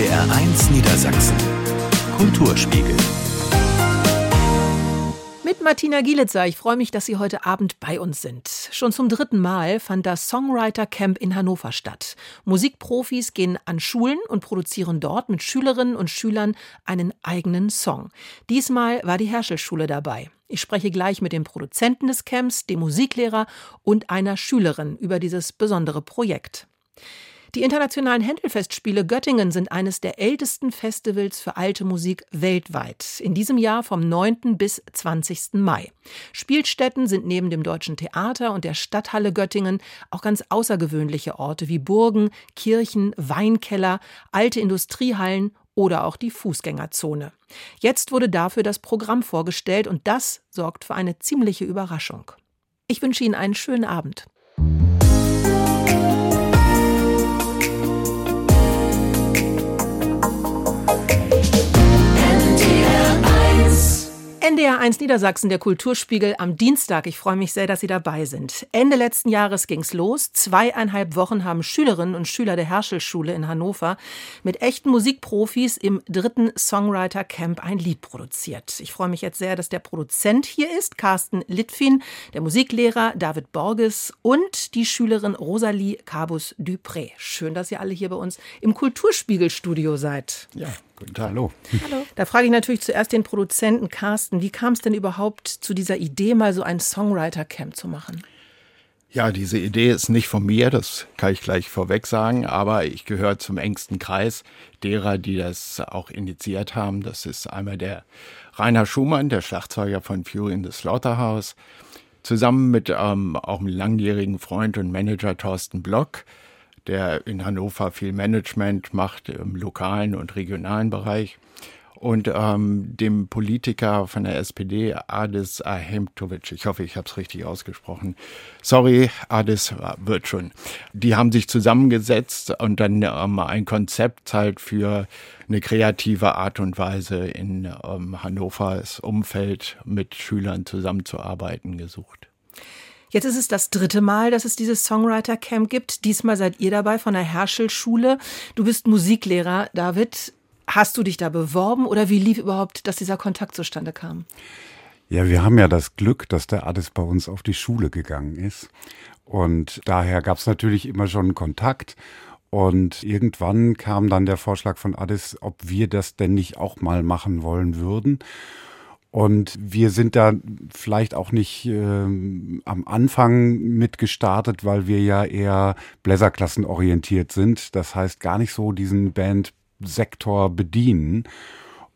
NDR1 Niedersachsen. Kulturspiegel. Mit Martina Gielitzer, ich freue mich, dass Sie heute Abend bei uns sind. Schon zum dritten Mal fand das Songwriter Camp in Hannover statt. Musikprofis gehen an Schulen und produzieren dort mit Schülerinnen und Schülern einen eigenen Song. Diesmal war die Herschel-Schule dabei. Ich spreche gleich mit dem Produzenten des Camps, dem Musiklehrer und einer Schülerin über dieses besondere Projekt. Die internationalen Händelfestspiele Göttingen sind eines der ältesten Festivals für alte Musik weltweit. In diesem Jahr vom 9. bis 20. Mai. Spielstätten sind neben dem Deutschen Theater und der Stadthalle Göttingen auch ganz außergewöhnliche Orte wie Burgen, Kirchen, Weinkeller, alte Industriehallen oder auch die Fußgängerzone. Jetzt wurde dafür das Programm vorgestellt und das sorgt für eine ziemliche Überraschung. Ich wünsche Ihnen einen schönen Abend. NDR1 Niedersachsen, der Kulturspiegel am Dienstag. Ich freue mich sehr, dass Sie dabei sind. Ende letzten Jahres ging's los. Zweieinhalb Wochen haben Schülerinnen und Schüler der Herschel-Schule in Hannover mit echten Musikprofis im dritten Songwriter Camp ein Lied produziert. Ich freue mich jetzt sehr, dass der Produzent hier ist, Carsten Litfin, der Musiklehrer David Borges und die Schülerin Rosalie Cabus Dupré. Schön, dass ihr alle hier bei uns im Kulturspiegelstudio seid. Ja, Guten Tag, hallo. Hallo. Da frage ich natürlich zuerst den Produzenten Carsten, wie kam es denn überhaupt zu dieser Idee, mal so ein Songwriter-Camp zu machen? Ja, diese Idee ist nicht von mir, das kann ich gleich vorweg sagen, aber ich gehöre zum engsten Kreis derer, die das auch initiiert haben. Das ist einmal der Rainer Schumann, der Schlagzeuger von Fury in the Slaughterhouse, zusammen mit ähm, auch einem langjährigen Freund und Manager Thorsten Block, der in Hannover viel Management macht im lokalen und regionalen Bereich. Und ähm, dem Politiker von der SPD, Adis Ahemtovic, ich hoffe, ich habe es richtig ausgesprochen. Sorry, Adis wird schon. Die haben sich zusammengesetzt und dann ähm, ein Konzept halt für eine kreative Art und Weise in ähm, Hannovers Umfeld mit Schülern zusammenzuarbeiten gesucht. Jetzt ist es das dritte Mal, dass es dieses Songwriter Camp gibt. Diesmal seid ihr dabei von der Herschel-Schule. Du bist Musiklehrer, David. Hast du dich da beworben oder wie lief überhaupt, dass dieser Kontakt zustande kam? Ja, wir haben ja das Glück, dass der Addis bei uns auf die Schule gegangen ist. Und daher gab es natürlich immer schon Kontakt. Und irgendwann kam dann der Vorschlag von Addis, ob wir das denn nicht auch mal machen wollen würden. Und wir sind da vielleicht auch nicht äh, am Anfang mit gestartet, weil wir ja eher Bläserklassen orientiert sind. Das heißt gar nicht so diesen Bandsektor bedienen.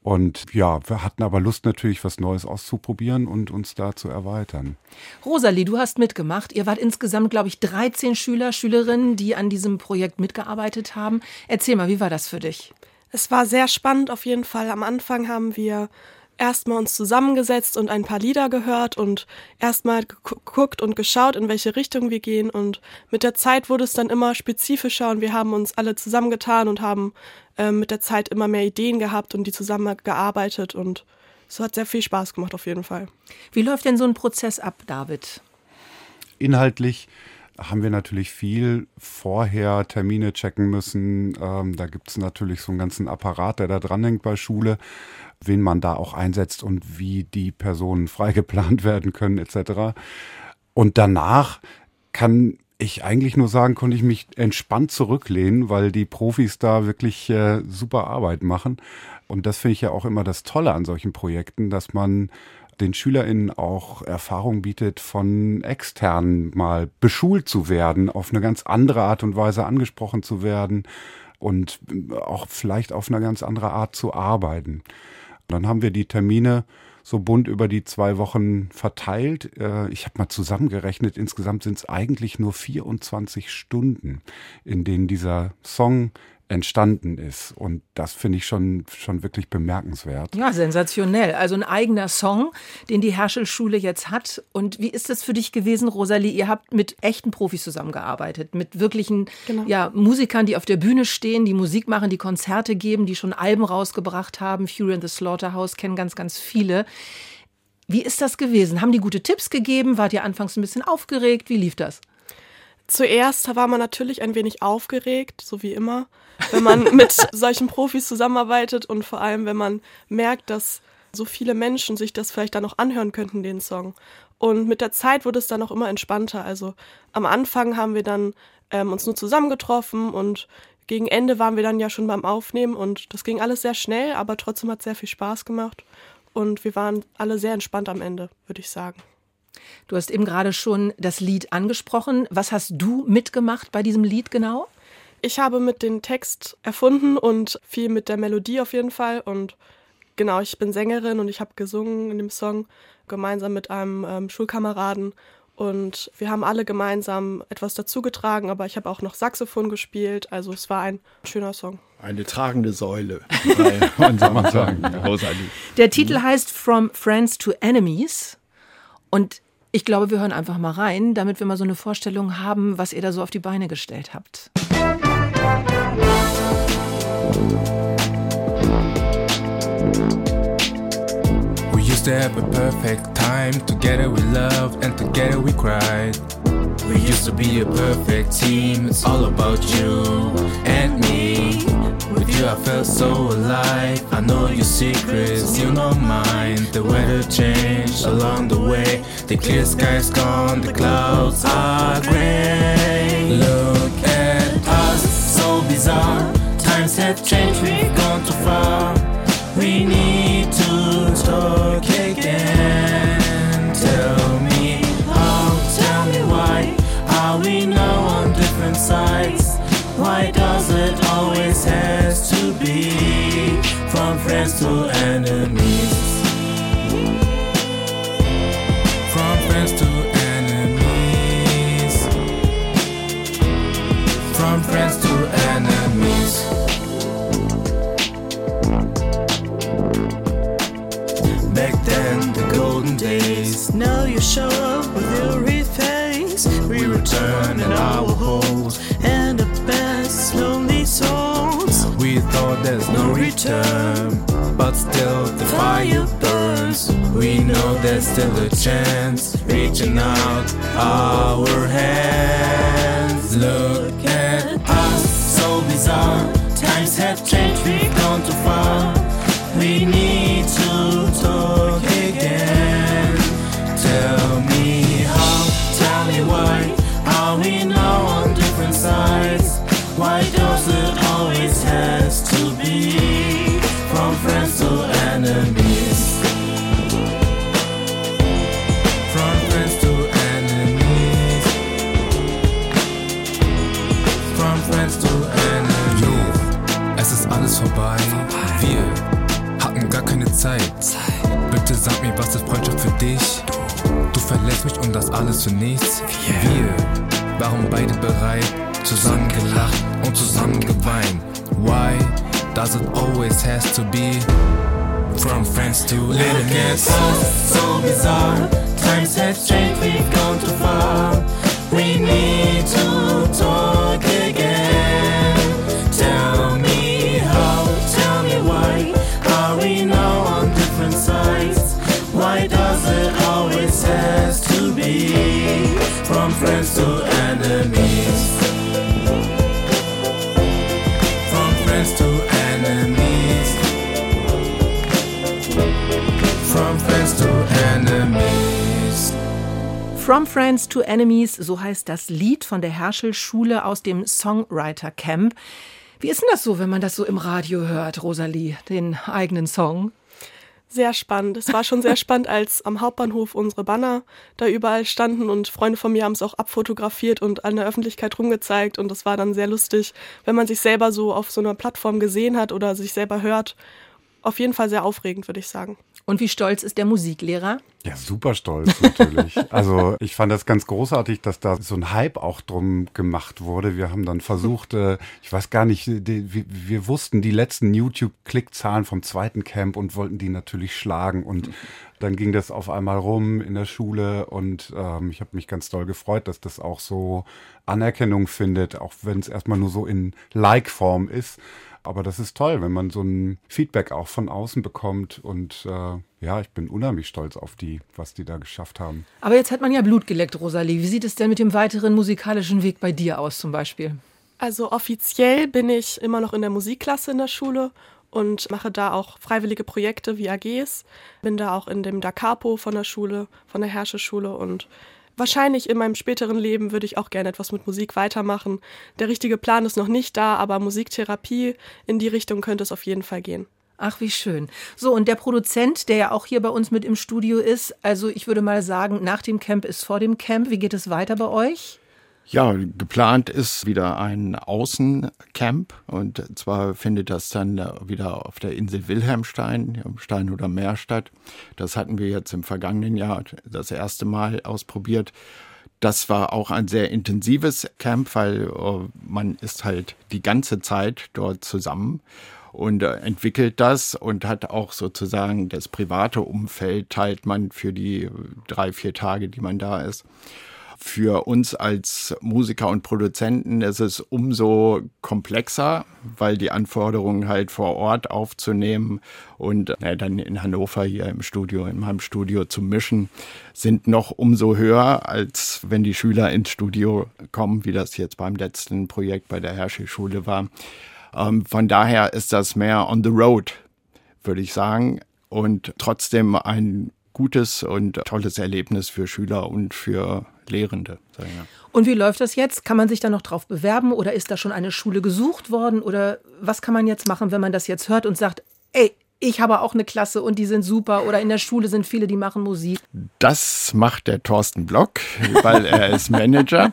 Und ja, wir hatten aber Lust natürlich, was Neues auszuprobieren und uns da zu erweitern. Rosalie, du hast mitgemacht. Ihr wart insgesamt, glaube ich, 13 Schüler, Schülerinnen, die an diesem Projekt mitgearbeitet haben. Erzähl mal, wie war das für dich? Es war sehr spannend auf jeden Fall. Am Anfang haben wir erstmal uns zusammengesetzt und ein paar Lieder gehört und erstmal geguckt und geschaut, in welche Richtung wir gehen. Und mit der Zeit wurde es dann immer spezifischer und wir haben uns alle zusammengetan und haben äh, mit der Zeit immer mehr Ideen gehabt und die zusammengearbeitet und es hat sehr viel Spaß gemacht auf jeden Fall. Wie läuft denn so ein Prozess ab, David? Inhaltlich haben wir natürlich viel vorher Termine checken müssen. Ähm, da gibt es natürlich so einen ganzen Apparat, der da dranhängt bei Schule wen man da auch einsetzt und wie die Personen freigeplant werden können etc. Und danach kann ich eigentlich nur sagen, konnte ich mich entspannt zurücklehnen, weil die Profis da wirklich äh, super Arbeit machen. Und das finde ich ja auch immer das Tolle an solchen Projekten, dass man den SchülerInnen auch Erfahrung bietet, von externen mal beschult zu werden, auf eine ganz andere Art und Weise angesprochen zu werden und auch vielleicht auf eine ganz andere Art zu arbeiten. Dann haben wir die Termine so bunt über die zwei Wochen verteilt. Äh, ich habe mal zusammengerechnet, insgesamt sind es eigentlich nur 24 Stunden, in denen dieser Song entstanden ist. Und das finde ich schon, schon wirklich bemerkenswert. Ja, sensationell. Also ein eigener Song, den die Herschel-Schule jetzt hat. Und wie ist das für dich gewesen, Rosalie? Ihr habt mit echten Profis zusammengearbeitet, mit wirklichen genau. ja, Musikern, die auf der Bühne stehen, die Musik machen, die Konzerte geben, die schon Alben rausgebracht haben. Fury in the Slaughterhouse kennen ganz, ganz viele. Wie ist das gewesen? Haben die gute Tipps gegeben? Wart ihr anfangs ein bisschen aufgeregt? Wie lief das? Zuerst war man natürlich ein wenig aufgeregt, so wie immer, wenn man mit solchen Profis zusammenarbeitet und vor allem, wenn man merkt, dass so viele Menschen sich das vielleicht dann noch anhören könnten, den Song. Und mit der Zeit wurde es dann auch immer entspannter. Also am Anfang haben wir dann ähm, uns nur zusammengetroffen und gegen Ende waren wir dann ja schon beim Aufnehmen und das ging alles sehr schnell, aber trotzdem hat es sehr viel Spaß gemacht und wir waren alle sehr entspannt am Ende, würde ich sagen. Du hast eben gerade schon das Lied angesprochen. Was hast du mitgemacht bei diesem Lied genau? Ich habe mit den Text erfunden und viel mit der Melodie auf jeden Fall. Und genau, ich bin Sängerin und ich habe gesungen in dem Song gemeinsam mit einem ähm, Schulkameraden. Und wir haben alle gemeinsam etwas dazugetragen, aber ich habe auch noch Saxophon gespielt. Also es war ein schöner Song. Eine tragende Säule bei unserem Song, Rosalie. Der Titel heißt From Friends to Enemies. Und ich glaube, wir hören einfach mal rein, damit wir mal so eine Vorstellung haben, was ihr da so auf die Beine gestellt habt. We used to have a perfect time. Together we loved and together we cried. We used to be a perfect team. It's all about you and me. You, I felt so alive. I know your secrets, you know mine. The weather changed along the way. The clear sky's gone, the clouds are gray. Look at us, so bizarre. Times have changed, we've gone too far. We need to talk again. Tell me how, tell me why. Are we now on different sides? Why does it always from friends to enemies? From friends to enemies. From friends to enemies. Back then, the golden days. Now you show up with your face. We return in our holes and the best lonely souls. We thought there's no return, We know there's still a chance, reaching out our hands. Look at us, so bizarre. Times have changed, we've gone too far. We need und alles für nichts. Wir waren beide bereit, zusammen gelacht und zusammen geweint. Why does it always has to be from friends to enemies? so bizarre. Times have changed, we've gone too far. We need to talk again. From friends to enemies? From friends to enemies. From friends to enemies. From Friends to Enemies, so heißt das Lied von der Herschel-Schule aus dem Songwriter Camp. Wie ist denn das so, wenn man das so im Radio hört, Rosalie, den eigenen Song? Sehr spannend. Es war schon sehr spannend, als am Hauptbahnhof unsere Banner da überall standen und Freunde von mir haben es auch abfotografiert und an der Öffentlichkeit rumgezeigt und das war dann sehr lustig, wenn man sich selber so auf so einer Plattform gesehen hat oder sich selber hört. Auf jeden Fall sehr aufregend, würde ich sagen. Und wie stolz ist der Musiklehrer? Ja, super stolz natürlich. also ich fand das ganz großartig, dass da so ein Hype auch drum gemacht wurde. Wir haben dann versucht, äh, ich weiß gar nicht, die, wir, wir wussten die letzten YouTube-Klickzahlen vom zweiten Camp und wollten die natürlich schlagen. Und dann ging das auf einmal rum in der Schule und ähm, ich habe mich ganz doll gefreut, dass das auch so Anerkennung findet, auch wenn es erstmal nur so in Like-Form ist. Aber das ist toll, wenn man so ein Feedback auch von außen bekommt. Und äh, ja, ich bin unheimlich stolz auf die, was die da geschafft haben. Aber jetzt hat man ja Blut geleckt, Rosalie. Wie sieht es denn mit dem weiteren musikalischen Weg bei dir aus zum Beispiel? Also offiziell bin ich immer noch in der Musikklasse in der Schule und mache da auch freiwillige Projekte wie AGs. Bin da auch in dem Da Capo von der Schule, von der Herrscherschule und wahrscheinlich in meinem späteren Leben würde ich auch gerne etwas mit Musik weitermachen. Der richtige Plan ist noch nicht da, aber Musiktherapie in die Richtung könnte es auf jeden Fall gehen. Ach, wie schön. So, und der Produzent, der ja auch hier bei uns mit im Studio ist, also ich würde mal sagen, nach dem Camp ist vor dem Camp. Wie geht es weiter bei euch? Ja, geplant ist wieder ein Außencamp und zwar findet das dann wieder auf der Insel Wilhelmstein, im Stein oder Meer statt. Das hatten wir jetzt im vergangenen Jahr das erste Mal ausprobiert. Das war auch ein sehr intensives Camp, weil äh, man ist halt die ganze Zeit dort zusammen und äh, entwickelt das und hat auch sozusagen das private Umfeld teilt man für die drei, vier Tage, die man da ist. Für uns als Musiker und Produzenten ist es umso komplexer, weil die Anforderungen halt vor Ort aufzunehmen und äh, dann in Hannover hier im Studio, in meinem Studio zu mischen, sind noch umso höher, als wenn die Schüler ins Studio kommen, wie das jetzt beim letzten Projekt bei der Hershey-Schule war. Ähm, von daher ist das mehr on the road, würde ich sagen. Und trotzdem ein gutes und tolles Erlebnis für Schüler und für Lehrende. Sagen wir. Und wie läuft das jetzt? Kann man sich da noch drauf bewerben oder ist da schon eine Schule gesucht worden? Oder was kann man jetzt machen, wenn man das jetzt hört und sagt, ey, ich habe auch eine Klasse und die sind super oder in der Schule sind viele, die machen Musik. Das macht der Thorsten Block, weil er ist Manager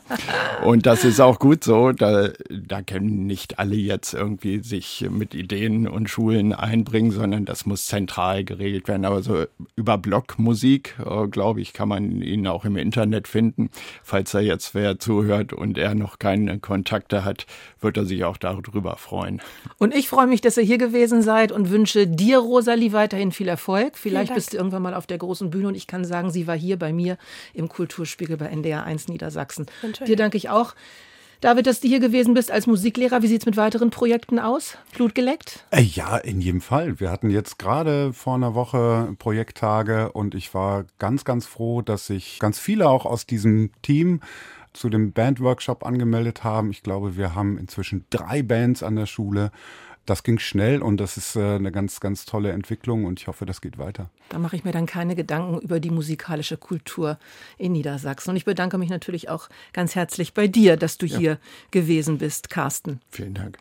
und das ist auch gut so. Da, da können nicht alle jetzt irgendwie sich mit Ideen und Schulen einbringen, sondern das muss zentral geregelt werden. Aber so über Blockmusik, äh, glaube ich, kann man ihn auch im Internet finden. Falls er jetzt wer zuhört und er noch keine Kontakte hat, wird er sich auch darüber freuen. Und ich freue mich, dass ihr hier gewesen seid und wünsche dir Rosalie, weiterhin viel Erfolg. Vielleicht bist du irgendwann mal auf der großen Bühne und ich kann sagen, sie war hier bei mir im Kulturspiegel bei NDR 1 Niedersachsen. Dir danke ich auch. David, dass du hier gewesen bist als Musiklehrer. Wie sieht es mit weiteren Projekten aus? Blut geleckt? Äh, ja, in jedem Fall. Wir hatten jetzt gerade vor einer Woche Projekttage und ich war ganz, ganz froh, dass sich ganz viele auch aus diesem Team zu dem Bandworkshop angemeldet haben. Ich glaube, wir haben inzwischen drei Bands an der Schule das ging schnell und das ist äh, eine ganz, ganz tolle Entwicklung und ich hoffe, das geht weiter. Da mache ich mir dann keine Gedanken über die musikalische Kultur in Niedersachsen. Und ich bedanke mich natürlich auch ganz herzlich bei dir, dass du ja. hier gewesen bist, Carsten. Vielen Dank.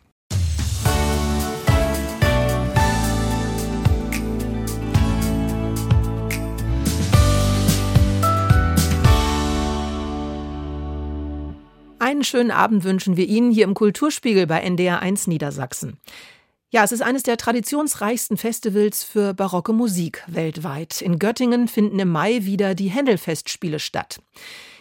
Einen schönen Abend wünschen wir Ihnen hier im Kulturspiegel bei NDR 1 Niedersachsen. Ja, es ist eines der traditionsreichsten Festivals für barocke Musik weltweit. In Göttingen finden im Mai wieder die Händelfestspiele statt.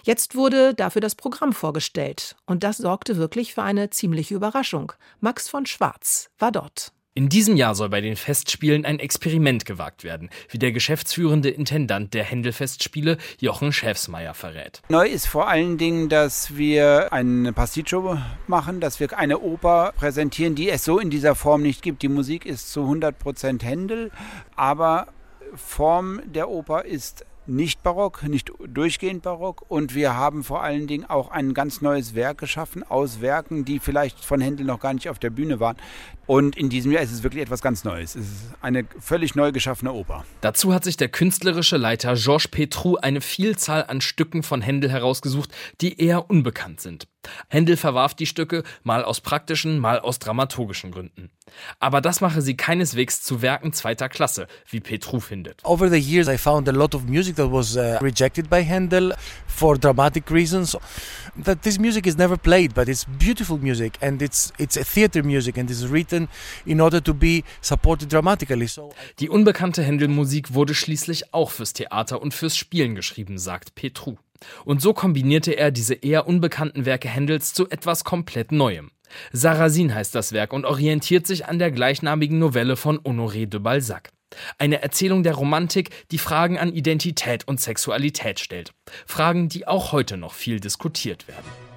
Jetzt wurde dafür das Programm vorgestellt. Und das sorgte wirklich für eine ziemliche Überraschung. Max von Schwarz war dort. In diesem Jahr soll bei den Festspielen ein Experiment gewagt werden, wie der geschäftsführende Intendant der Händelfestspiele Jochen Schäfsmeier verrät. Neu ist vor allen Dingen, dass wir eine Pasticcio machen, dass wir eine Oper präsentieren, die es so in dieser Form nicht gibt. Die Musik ist zu 100% Händel, aber Form der Oper ist nicht barock, nicht durchgehend barock und wir haben vor allen Dingen auch ein ganz neues Werk geschaffen aus Werken, die vielleicht von Händel noch gar nicht auf der Bühne waren. Und in diesem Jahr ist es wirklich etwas ganz Neues. Es ist eine völlig neu geschaffene Oper. Dazu hat sich der künstlerische Leiter Georges Petrou eine Vielzahl an Stücken von Händel herausgesucht, die eher unbekannt sind. Händel verwarf die Stücke mal aus praktischen, mal aus dramaturgischen Gründen. Aber das mache sie keineswegs zu Werken zweiter Klasse, wie Petru findet. Over the years I found a lot of music that was uh, rejected by Handel for dramatic reasons. That this music is never played, but it's beautiful music and it's it's a theater music and it's written in order to be supported dramatically. So Die unbekannte Händel-Musik wurde schließlich auch fürs Theater und fürs Spielen geschrieben, sagt Petru. Und so kombinierte er diese eher unbekannten Werke Händels zu etwas komplett Neuem. Sarrazin heißt das Werk und orientiert sich an der gleichnamigen Novelle von Honoré de Balzac. Eine Erzählung der Romantik, die Fragen an Identität und Sexualität stellt. Fragen, die auch heute noch viel diskutiert werden.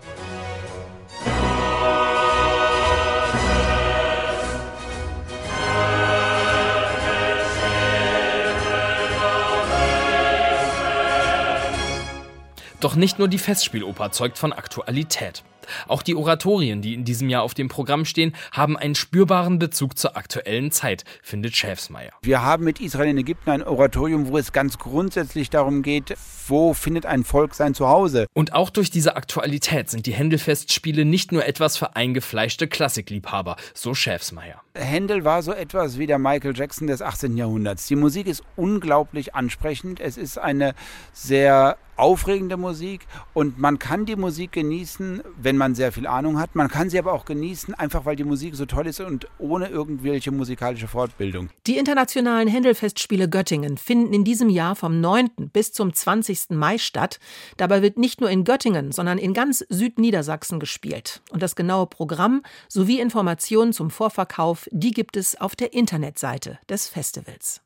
Doch nicht nur die Festspieloper zeugt von Aktualität. Auch die Oratorien, die in diesem Jahr auf dem Programm stehen, haben einen spürbaren Bezug zur aktuellen Zeit, findet Schäfsmeier. Wir haben mit Israel in Ägypten ein Oratorium, wo es ganz grundsätzlich darum geht, wo findet ein Volk sein Zuhause. Und auch durch diese Aktualität sind die Händelfestspiele nicht nur etwas für eingefleischte Klassikliebhaber, so Schäfsmeier. Händel war so etwas wie der Michael Jackson des 18. Jahrhunderts. Die Musik ist unglaublich ansprechend. Es ist eine sehr aufregende Musik und man kann die Musik genießen, wenn man sehr viel Ahnung hat. Man kann sie aber auch genießen, einfach weil die Musik so toll ist und ohne irgendwelche musikalische Fortbildung. Die internationalen Händelfestspiele Göttingen finden in diesem Jahr vom 9. bis zum 20. Mai statt. Dabei wird nicht nur in Göttingen, sondern in ganz Südniedersachsen gespielt. Und das genaue Programm sowie Informationen zum Vorverkauf, die gibt es auf der Internetseite des Festivals.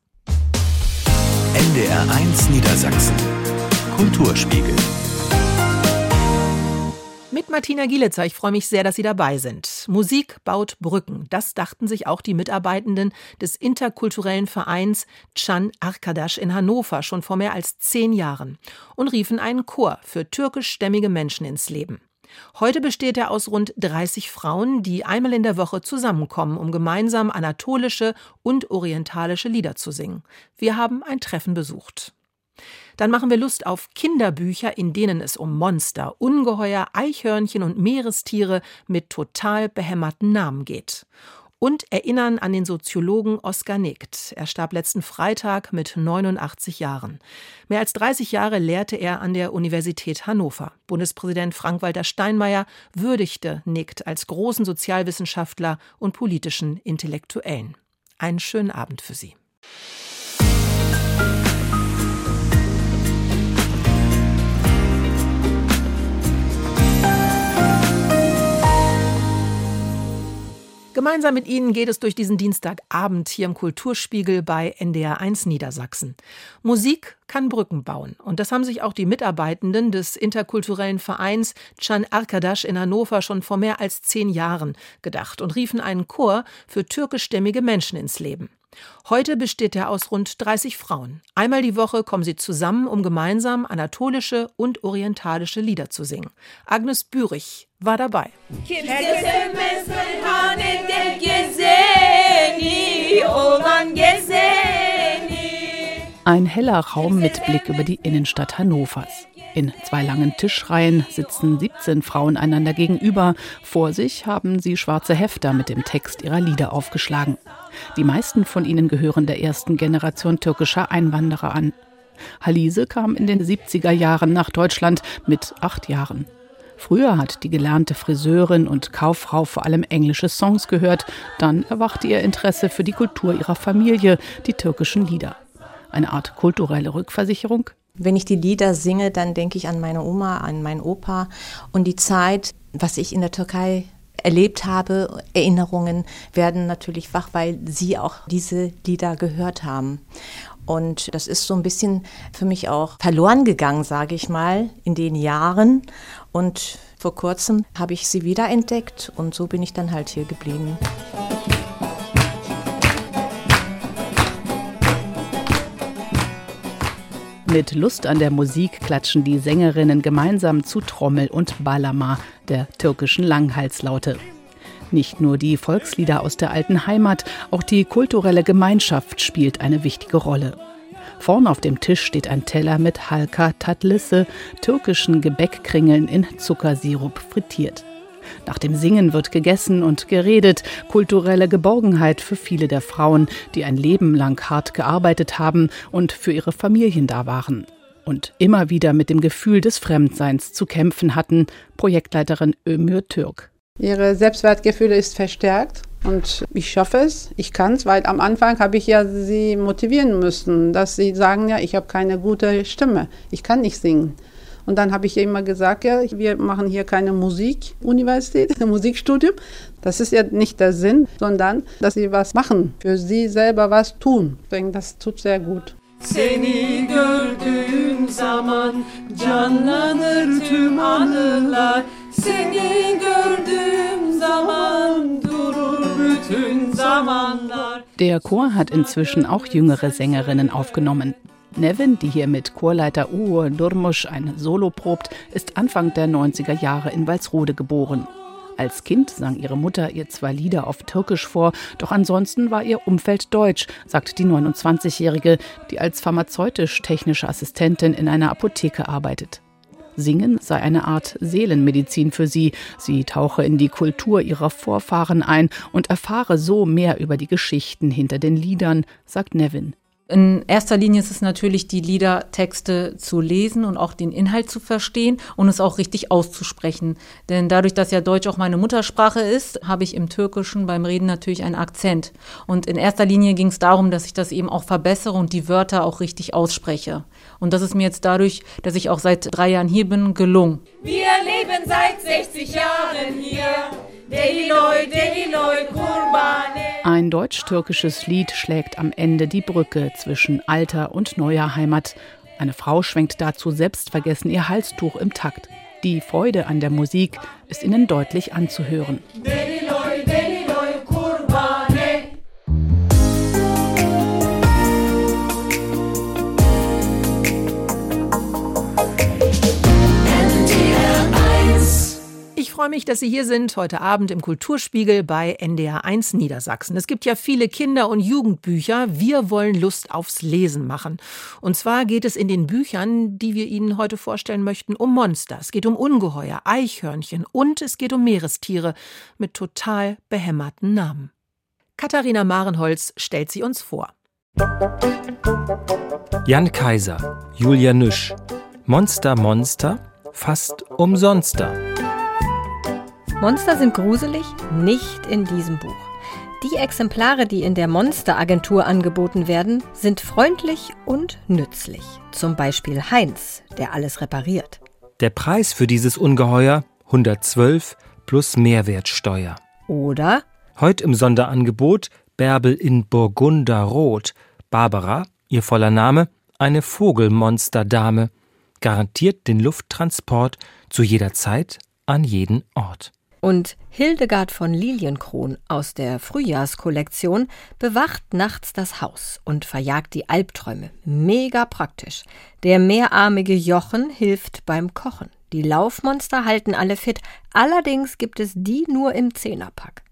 NDR 1 Niedersachsen Kulturspiegel. Mit Martina Gielitzer, ich freue mich sehr, dass Sie dabei sind. Musik baut Brücken. Das dachten sich auch die Mitarbeitenden des interkulturellen Vereins Can Arkadaş in Hannover schon vor mehr als zehn Jahren und riefen einen Chor für türkischstämmige Menschen ins Leben. Heute besteht er aus rund 30 Frauen, die einmal in der Woche zusammenkommen, um gemeinsam anatolische und orientalische Lieder zu singen. Wir haben ein Treffen besucht. Dann machen wir Lust auf Kinderbücher, in denen es um Monster, Ungeheuer, Eichhörnchen und Meerestiere mit total behämmerten Namen geht. Und erinnern an den Soziologen Oskar Negt. Er starb letzten Freitag mit 89 Jahren. Mehr als 30 Jahre lehrte er an der Universität Hannover. Bundespräsident Frank-Walter Steinmeier würdigte Negt als großen Sozialwissenschaftler und politischen Intellektuellen. Einen schönen Abend für Sie. Gemeinsam mit Ihnen geht es durch diesen Dienstagabend hier im Kulturspiegel bei NDR 1 Niedersachsen. Musik kann Brücken bauen. Und das haben sich auch die Mitarbeitenden des interkulturellen Vereins Can Arkadaş in Hannover schon vor mehr als zehn Jahren gedacht und riefen einen Chor für türkischstämmige Menschen ins Leben. Heute besteht er aus rund 30 Frauen. Einmal die Woche kommen sie zusammen, um gemeinsam anatolische und orientalische Lieder zu singen. Agnes Bürich war dabei. Ein heller Raum mit Blick über die Innenstadt Hannovers. In zwei langen Tischreihen sitzen 17 Frauen einander gegenüber. Vor sich haben sie schwarze Hefter mit dem Text ihrer Lieder aufgeschlagen. Die meisten von ihnen gehören der ersten Generation türkischer Einwanderer an. Halise kam in den 70er Jahren nach Deutschland mit acht Jahren. Früher hat die gelernte Friseurin und Kauffrau vor allem englische Songs gehört. Dann erwachte ihr Interesse für die Kultur ihrer Familie, die türkischen Lieder. Eine Art kulturelle Rückversicherung? Wenn ich die Lieder singe, dann denke ich an meine Oma, an meinen Opa und die Zeit, was ich in der Türkei erlebt habe. Erinnerungen werden natürlich wach, weil sie auch diese Lieder gehört haben. Und das ist so ein bisschen für mich auch verloren gegangen, sage ich mal, in den Jahren. Und vor kurzem habe ich sie wiederentdeckt und so bin ich dann halt hier geblieben. Mit Lust an der Musik klatschen die Sängerinnen gemeinsam zu Trommel und Balama, der türkischen Langhalslaute. Nicht nur die Volkslieder aus der alten Heimat, auch die kulturelle Gemeinschaft spielt eine wichtige Rolle. Vorn auf dem Tisch steht ein Teller mit Halka Tatlisse, türkischen Gebäckkringeln in Zuckersirup frittiert. Nach dem Singen wird gegessen und geredet, kulturelle Geborgenheit für viele der Frauen, die ein Leben lang hart gearbeitet haben und für ihre Familien da waren. Und immer wieder mit dem Gefühl des Fremdseins zu kämpfen hatten, Projektleiterin Ömür Türk. Ihre Selbstwertgefühle ist verstärkt und ich schaffe es, ich kann es, weil am Anfang habe ich ja sie motivieren müssen, dass sie sagen, ja, ich habe keine gute Stimme, ich kann nicht singen. Und dann habe ich ihr immer gesagt, ja, wir machen hier keine Musikuniversität, ein Musikstudium. Das ist ja nicht der Sinn, sondern dass sie was machen, für sie selber was tun. Ich denke, das tut sehr gut. Seni gördüğüm zaman canlanır tüm anılar. Seni gördüğüm zaman durur bütün zamanlar. Der Chor hat inzwischen auch jüngere Sängerinnen aufgenommen. Nevin, die hier mit Chorleiter Uwe Durmusch ein Solo probt, ist Anfang der 90er Jahre in Walsrode geboren. Als Kind sang ihre Mutter ihr zwei Lieder auf Türkisch vor, doch ansonsten war ihr Umfeld deutsch, sagt die 29-Jährige, die als pharmazeutisch-technische Assistentin in einer Apotheke arbeitet. Singen sei eine Art Seelenmedizin für sie. Sie tauche in die Kultur ihrer Vorfahren ein und erfahre so mehr über die Geschichten hinter den Liedern, sagt Nevin. In erster Linie ist es natürlich, die Liedertexte zu lesen und auch den Inhalt zu verstehen und es auch richtig auszusprechen. Denn dadurch, dass ja Deutsch auch meine Muttersprache ist, habe ich im Türkischen beim Reden natürlich einen Akzent. Und in erster Linie ging es darum, dass ich das eben auch verbessere und die Wörter auch richtig ausspreche. Und das ist mir jetzt dadurch, dass ich auch seit drei Jahren hier bin, gelungen. Wir leben seit 60 Jahren hier. Ein deutsch-türkisches Lied schlägt am Ende die Brücke zwischen alter und neuer Heimat. Eine Frau schwenkt dazu selbstvergessen ihr Halstuch im Takt. Die Freude an der Musik ist ihnen deutlich anzuhören. Deliloy, freue mich, dass Sie hier sind heute Abend im Kulturspiegel bei NDR 1 Niedersachsen. Es gibt ja viele Kinder- und Jugendbücher. Wir wollen Lust aufs Lesen machen. Und zwar geht es in den Büchern, die wir Ihnen heute vorstellen möchten, um Monster. Es geht um Ungeheuer, Eichhörnchen und es geht um Meerestiere mit total behämmerten Namen. Katharina Marenholz stellt sie uns vor. Jan Kaiser, Julia Nüsch, Monster Monster, fast umsonster. Monster sind gruselig? Nicht in diesem Buch. Die Exemplare, die in der Monsteragentur angeboten werden, sind freundlich und nützlich. Zum Beispiel Heinz, der alles repariert. Der Preis für dieses Ungeheuer 112 plus Mehrwertsteuer. Oder Heute im Sonderangebot Bärbel in Burgunderrot. Barbara, ihr voller Name, eine Vogelmonsterdame. Garantiert den Lufttransport zu jeder Zeit an jeden Ort. Und Hildegard von Lilienkron aus der Frühjahrskollektion bewacht nachts das Haus und verjagt die Albträume. Mega praktisch. Der mehrarmige Jochen hilft beim Kochen. Die Laufmonster halten alle fit. Allerdings gibt es die nur im Zehnerpack.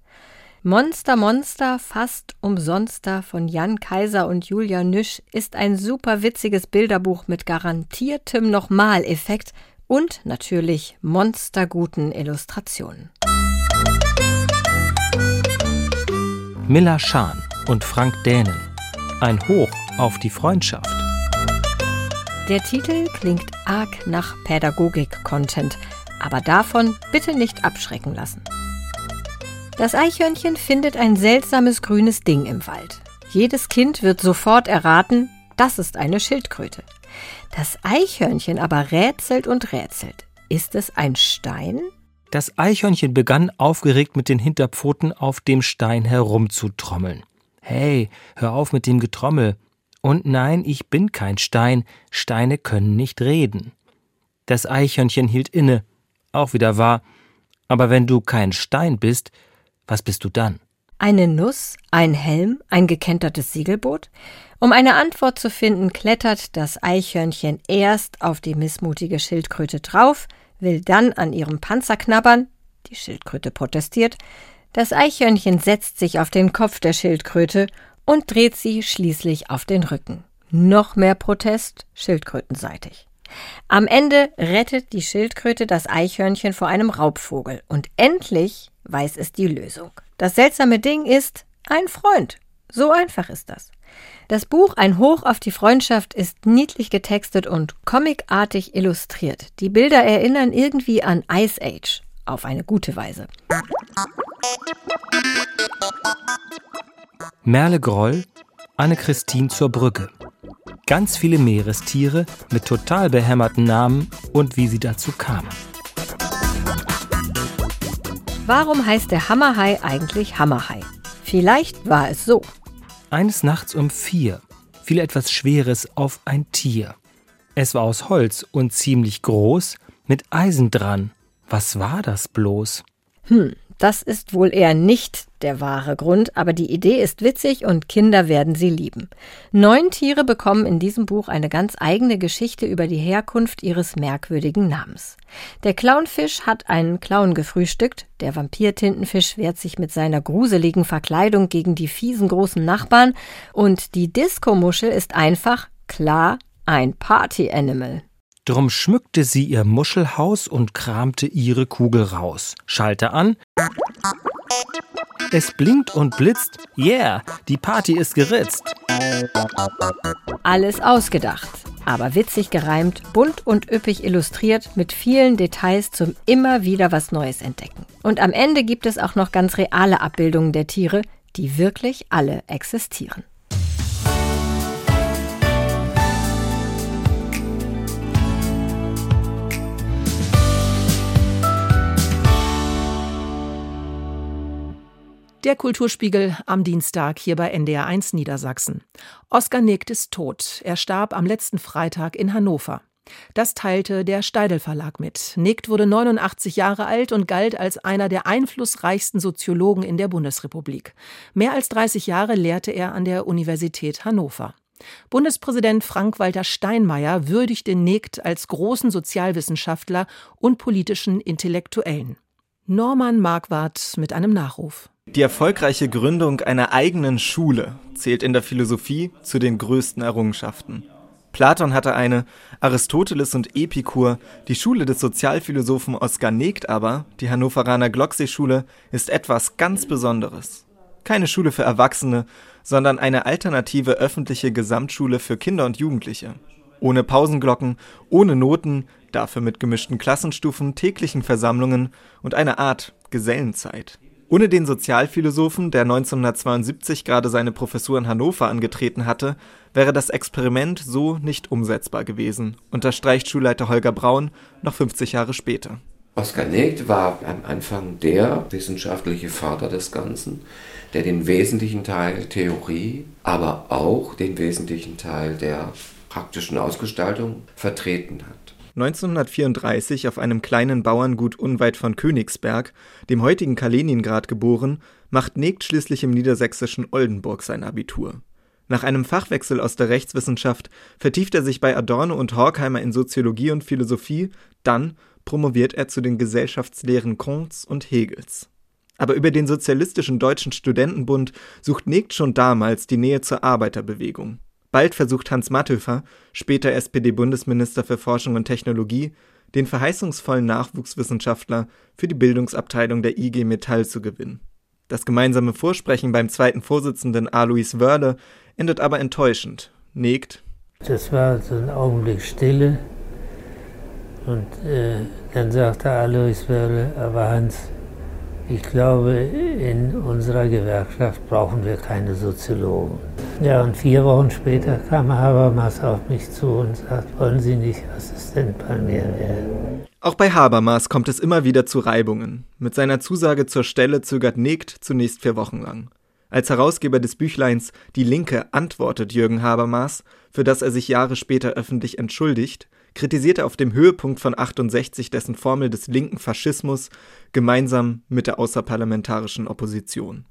Monster Monster fast umsonster von Jan Kaiser und Julia Nüsch ist ein super witziges Bilderbuch mit garantiertem Nochmaleffekt und natürlich monsterguten Illustrationen. Miller Schahn und Frank Dänen. Ein Hoch auf die Freundschaft. Der Titel klingt arg nach Pädagogik-Content, aber davon bitte nicht abschrecken lassen. Das Eichhörnchen findet ein seltsames grünes Ding im Wald. Jedes Kind wird sofort erraten, das ist eine Schildkröte. Das Eichhörnchen aber rätselt und rätselt. Ist es ein Stein? Das Eichhörnchen begann aufgeregt mit den Hinterpfoten auf dem Stein herumzutrommeln. Hey, hör auf mit dem Getrommel. Und nein, ich bin kein Stein. Steine können nicht reden. Das Eichhörnchen hielt inne. Auch wieder wahr. Aber wenn du kein Stein bist, was bist du dann? Eine Nuss, ein Helm, ein gekentertes Segelboot? Um eine Antwort zu finden, klettert das Eichhörnchen erst auf die missmutige Schildkröte drauf, will dann an ihrem Panzer knabbern, die Schildkröte protestiert, das Eichhörnchen setzt sich auf den Kopf der Schildkröte und dreht sie schließlich auf den Rücken. Noch mehr Protest, schildkrötenseitig. Am Ende rettet die Schildkröte das Eichhörnchen vor einem Raubvogel und endlich weiß es die Lösung. Das seltsame Ding ist ein Freund. So einfach ist das. Das Buch Ein Hoch auf die Freundschaft ist niedlich getextet und comicartig illustriert. Die Bilder erinnern irgendwie an Ice Age auf eine gute Weise. Merle Groll, Anne-Christine zur Brücke. Ganz viele Meerestiere mit total behämmerten Namen und wie sie dazu kamen. Warum heißt der Hammerhai eigentlich Hammerhai? Vielleicht war es so. Eines Nachts um vier fiel etwas Schweres auf ein Tier. Es war aus Holz und ziemlich groß, mit Eisen dran. Was war das bloß? Hm, das ist wohl eher nicht der wahre Grund, aber die Idee ist witzig und Kinder werden sie lieben. Neun Tiere bekommen in diesem Buch eine ganz eigene Geschichte über die Herkunft ihres merkwürdigen Namens. Der Clownfisch hat einen Clown gefrühstückt, der Vampirtintenfisch wehrt sich mit seiner gruseligen Verkleidung gegen die fiesen großen Nachbarn und die Diskomuschel ist einfach, klar, ein Party-Animal. Drum schmückte sie ihr Muschelhaus und kramte ihre Kugel raus. Schalter an. Es blinkt und blitzt. Yeah, die Party ist geritzt. Alles ausgedacht, aber witzig gereimt, bunt und üppig illustriert mit vielen Details zum immer wieder was Neues entdecken. Und am Ende gibt es auch noch ganz reale Abbildungen der Tiere, die wirklich alle existieren. Der Kulturspiegel am Dienstag hier bei NDR1 Niedersachsen. Oskar Negt ist tot. Er starb am letzten Freitag in Hannover. Das teilte der Steidel Verlag mit. Negt wurde 89 Jahre alt und galt als einer der einflussreichsten Soziologen in der Bundesrepublik. Mehr als 30 Jahre lehrte er an der Universität Hannover. Bundespräsident Frank-Walter Steinmeier würdigte Negt als großen Sozialwissenschaftler und politischen Intellektuellen. Norman Marquardt mit einem Nachruf. Die erfolgreiche Gründung einer eigenen Schule zählt in der Philosophie zu den größten Errungenschaften. Platon hatte eine, Aristoteles und Epikur, die Schule des Sozialphilosophen Oskar Negt aber, die Hannoveraner Glocksee-Schule, ist etwas ganz Besonderes. Keine Schule für Erwachsene, sondern eine alternative öffentliche Gesamtschule für Kinder und Jugendliche. Ohne Pausenglocken, ohne Noten, dafür mit gemischten Klassenstufen, täglichen Versammlungen und eine Art Gesellenzeit. Ohne den Sozialphilosophen, der 1972 gerade seine Professur in Hannover angetreten hatte, wäre das Experiment so nicht umsetzbar gewesen, unterstreicht Schulleiter Holger Braun noch 50 Jahre später. Oskar Negt war am Anfang der wissenschaftliche Vater des Ganzen, der den wesentlichen Teil Theorie, aber auch den wesentlichen Teil der praktischen Ausgestaltung vertreten hat. 1934 auf einem kleinen Bauerngut unweit von Königsberg, dem heutigen Kaliningrad geboren, macht Negt schließlich im niedersächsischen Oldenburg sein Abitur. Nach einem Fachwechsel aus der Rechtswissenschaft vertieft er sich bei Adorno und Horkheimer in Soziologie und Philosophie, dann promoviert er zu den Gesellschaftslehren Kants und Hegels. Aber über den Sozialistischen Deutschen Studentenbund sucht Negt schon damals die Nähe zur Arbeiterbewegung. Bald versucht Hans Matthöfer, später SPD-Bundesminister für Forschung und Technologie, den verheißungsvollen Nachwuchswissenschaftler für die Bildungsabteilung der IG Metall zu gewinnen. Das gemeinsame Vorsprechen beim zweiten Vorsitzenden Alois Wörle endet aber enttäuschend. Negt. Das war so ein Augenblick Stille. Und äh, dann sagte Alois Wörle, aber Hans, ich glaube, in unserer Gewerkschaft brauchen wir keine Soziologen. Ja, und vier Wochen später kam Habermas auf mich zu und sagt, wollen Sie nicht Assistent bei mir werden? Auch bei Habermas kommt es immer wieder zu Reibungen. Mit seiner Zusage zur Stelle zögert Negt zunächst vier Wochen lang. Als Herausgeber des Büchleins Die Linke antwortet Jürgen Habermas, für das er sich Jahre später öffentlich entschuldigt, kritisiert er auf dem Höhepunkt von 68 dessen Formel des linken Faschismus gemeinsam mit der außerparlamentarischen Opposition.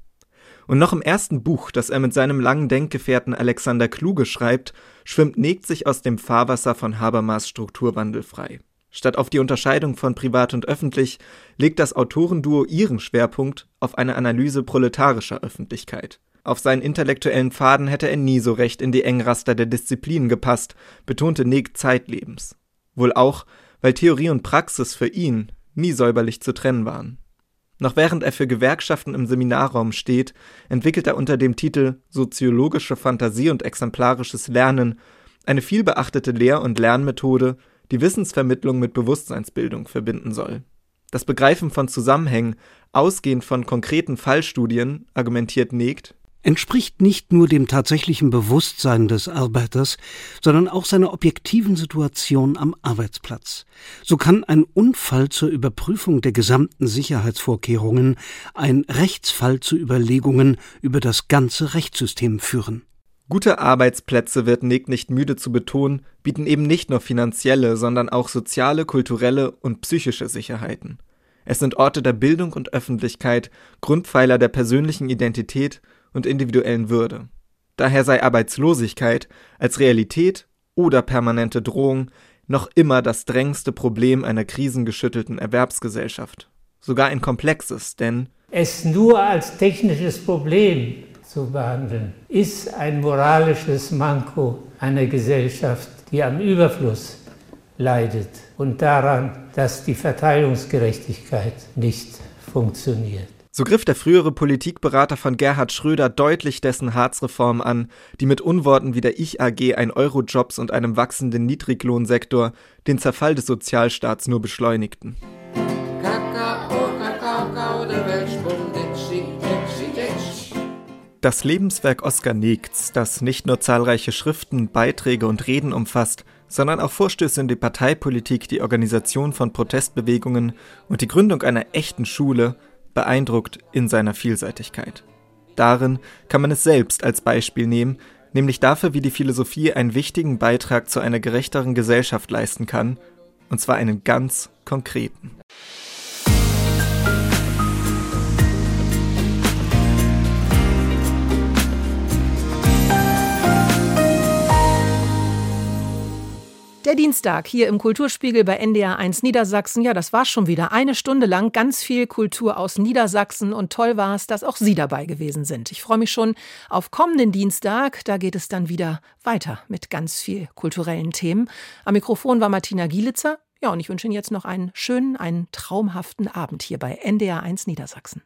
Und noch im ersten Buch, das er mit seinem langen Denkgefährten Alexander Kluge schreibt, schwimmt Negt sich aus dem Fahrwasser von Habermas Strukturwandel frei. Statt auf die Unterscheidung von privat und öffentlich legt das Autorenduo ihren Schwerpunkt auf eine Analyse proletarischer Öffentlichkeit. Auf seinen intellektuellen Pfaden hätte er nie so recht in die Engraster der Disziplinen gepasst, betonte Neg zeitlebens. Wohl auch, weil Theorie und Praxis für ihn nie säuberlich zu trennen waren. Noch während er für Gewerkschaften im Seminarraum steht, entwickelt er unter dem Titel Soziologische Fantasie und exemplarisches Lernen eine vielbeachtete Lehr- und Lernmethode, die Wissensvermittlung mit Bewusstseinsbildung verbinden soll. Das Begreifen von Zusammenhängen, ausgehend von konkreten Fallstudien, argumentiert Negt, entspricht nicht nur dem tatsächlichen Bewusstsein des Arbeiters, sondern auch seiner objektiven Situation am Arbeitsplatz. So kann ein Unfall zur Überprüfung der gesamten Sicherheitsvorkehrungen ein Rechtsfall zu Überlegungen über das ganze Rechtssystem führen. Gute Arbeitsplätze, wird Nick nicht müde zu betonen, bieten eben nicht nur finanzielle, sondern auch soziale, kulturelle und psychische Sicherheiten. Es sind Orte der Bildung und Öffentlichkeit, Grundpfeiler der persönlichen Identität und individuellen Würde. Daher sei Arbeitslosigkeit als Realität oder permanente Drohung noch immer das drängendste Problem einer krisengeschüttelten Erwerbsgesellschaft. Sogar ein komplexes, denn es nur als technisches Problem zu behandeln, ist ein moralisches Manko einer Gesellschaft, die am Überfluss leidet und daran, dass die Verteilungsgerechtigkeit nicht funktioniert. So griff der frühere Politikberater von Gerhard Schröder deutlich dessen Harzreform an, die mit Unworten wie der Ich-AG, ein Eurojobs und einem wachsenden Niedriglohnsektor den Zerfall des Sozialstaats nur beschleunigten. Das Lebenswerk Oskar Negts, das nicht nur zahlreiche Schriften, Beiträge und Reden umfasst, sondern auch Vorstöße in die Parteipolitik, die Organisation von Protestbewegungen und die Gründung einer echten Schule, beeindruckt in seiner Vielseitigkeit. Darin kann man es selbst als Beispiel nehmen, nämlich dafür, wie die Philosophie einen wichtigen Beitrag zu einer gerechteren Gesellschaft leisten kann, und zwar einen ganz konkreten. Der Dienstag hier im Kulturspiegel bei NDR 1 Niedersachsen. Ja, das war schon wieder eine Stunde lang ganz viel Kultur aus Niedersachsen und toll war es, dass auch Sie dabei gewesen sind. Ich freue mich schon auf kommenden Dienstag. Da geht es dann wieder weiter mit ganz viel kulturellen Themen. Am Mikrofon war Martina Gielitzer. Ja, und ich wünsche Ihnen jetzt noch einen schönen, einen traumhaften Abend hier bei NDR 1 Niedersachsen.